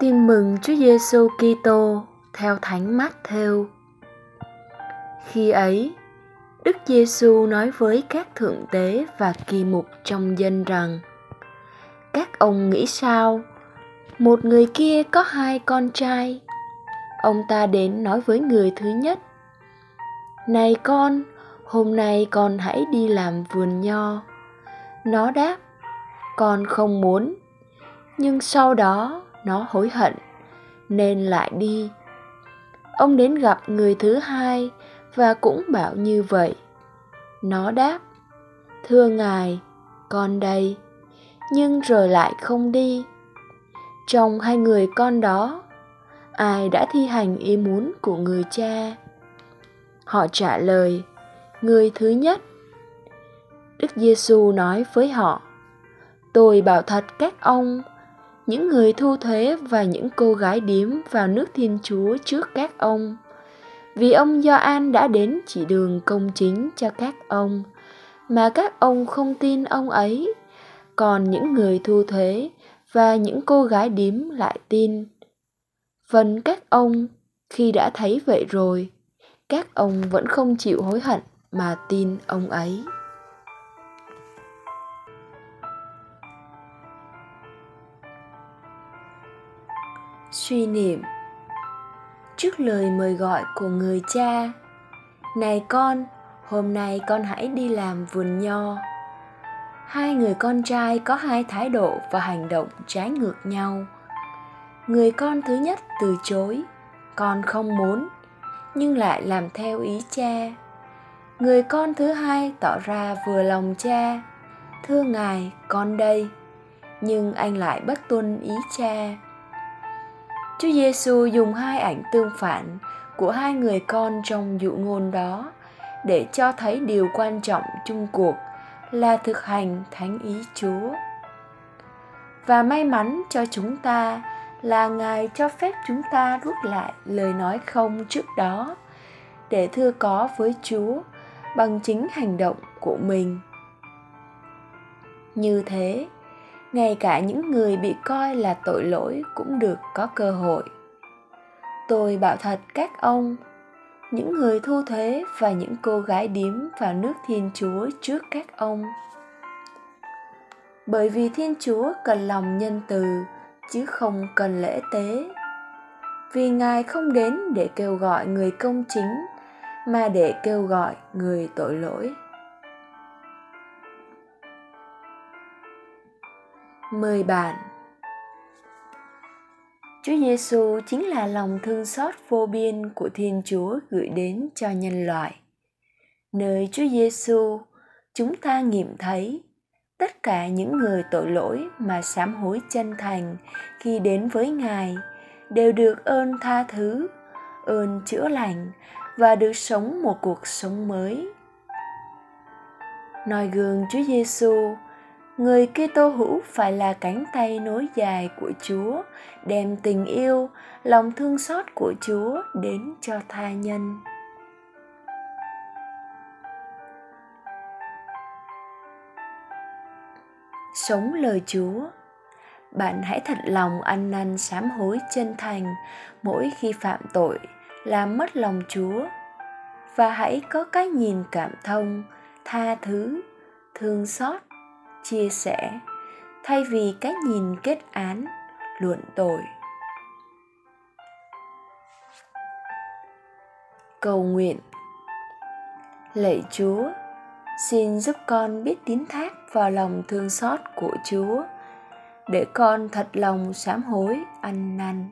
Tin mừng Chúa Giêsu Kitô theo Thánh Matthew. Khi ấy, Đức Giêsu nói với các thượng tế và kỳ mục trong dân rằng: Các ông nghĩ sao? Một người kia có hai con trai. Ông ta đến nói với người thứ nhất: Này con, hôm nay con hãy đi làm vườn nho. Nó đáp: Con không muốn. Nhưng sau đó nó hối hận, nên lại đi. Ông đến gặp người thứ hai và cũng bảo như vậy. Nó đáp, thưa ngài, con đây. Nhưng rồi lại không đi. Trong hai người con đó, ai đã thi hành ý muốn của người cha? Họ trả lời, người thứ nhất. Đức giêsu nói với họ, tôi bảo thật các ông những người thu thuế và những cô gái điếm vào nước Thiên Chúa trước các ông. Vì ông Gioan đã đến chỉ đường công chính cho các ông, mà các ông không tin ông ấy. Còn những người thu thuế và những cô gái điếm lại tin. Phần các ông khi đã thấy vậy rồi, các ông vẫn không chịu hối hận mà tin ông ấy. Suy niệm. Trước lời mời gọi của người cha, này con, hôm nay con hãy đi làm vườn nho. Hai người con trai có hai thái độ và hành động trái ngược nhau. Người con thứ nhất từ chối, con không muốn, nhưng lại làm theo ý cha. Người con thứ hai tỏ ra vừa lòng cha, thưa ngài, con đây. Nhưng anh lại bất tuân ý cha. Chúa Giêsu dùng hai ảnh tương phản của hai người con trong dụ ngôn đó để cho thấy điều quan trọng chung cuộc là thực hành thánh ý Chúa. Và may mắn cho chúng ta là Ngài cho phép chúng ta rút lại lời nói không trước đó để thưa có với Chúa bằng chính hành động của mình. Như thế, ngay cả những người bị coi là tội lỗi cũng được có cơ hội. Tôi bảo thật các ông, những người thu thuế và những cô gái điếm vào nước thiên chúa trước các ông. Bởi vì thiên chúa cần lòng nhân từ, chứ không cần lễ tế. Vì ngài không đến để kêu gọi người công chính, mà để kêu gọi người tội lỗi. Mời bạn Chúa Giêsu chính là lòng thương xót vô biên của Thiên Chúa gửi đến cho nhân loại. Nơi Chúa Giêsu, chúng ta nghiệm thấy tất cả những người tội lỗi mà sám hối chân thành khi đến với Ngài đều được ơn tha thứ, ơn chữa lành và được sống một cuộc sống mới. Noi gương Chúa Giêsu, người Kitô hữu phải là cánh tay nối dài của Chúa, đem tình yêu, lòng thương xót của Chúa đến cho tha nhân. Sống lời Chúa bạn hãy thật lòng ăn năn sám hối chân thành mỗi khi phạm tội làm mất lòng chúa và hãy có cái nhìn cảm thông tha thứ thương xót chia sẻ, thay vì cái nhìn kết án, luận tội. Cầu nguyện. Lạy chúa, xin giúp con biết tín thác vào lòng thương xót của chúa, để con thật lòng sám hối ăn năn.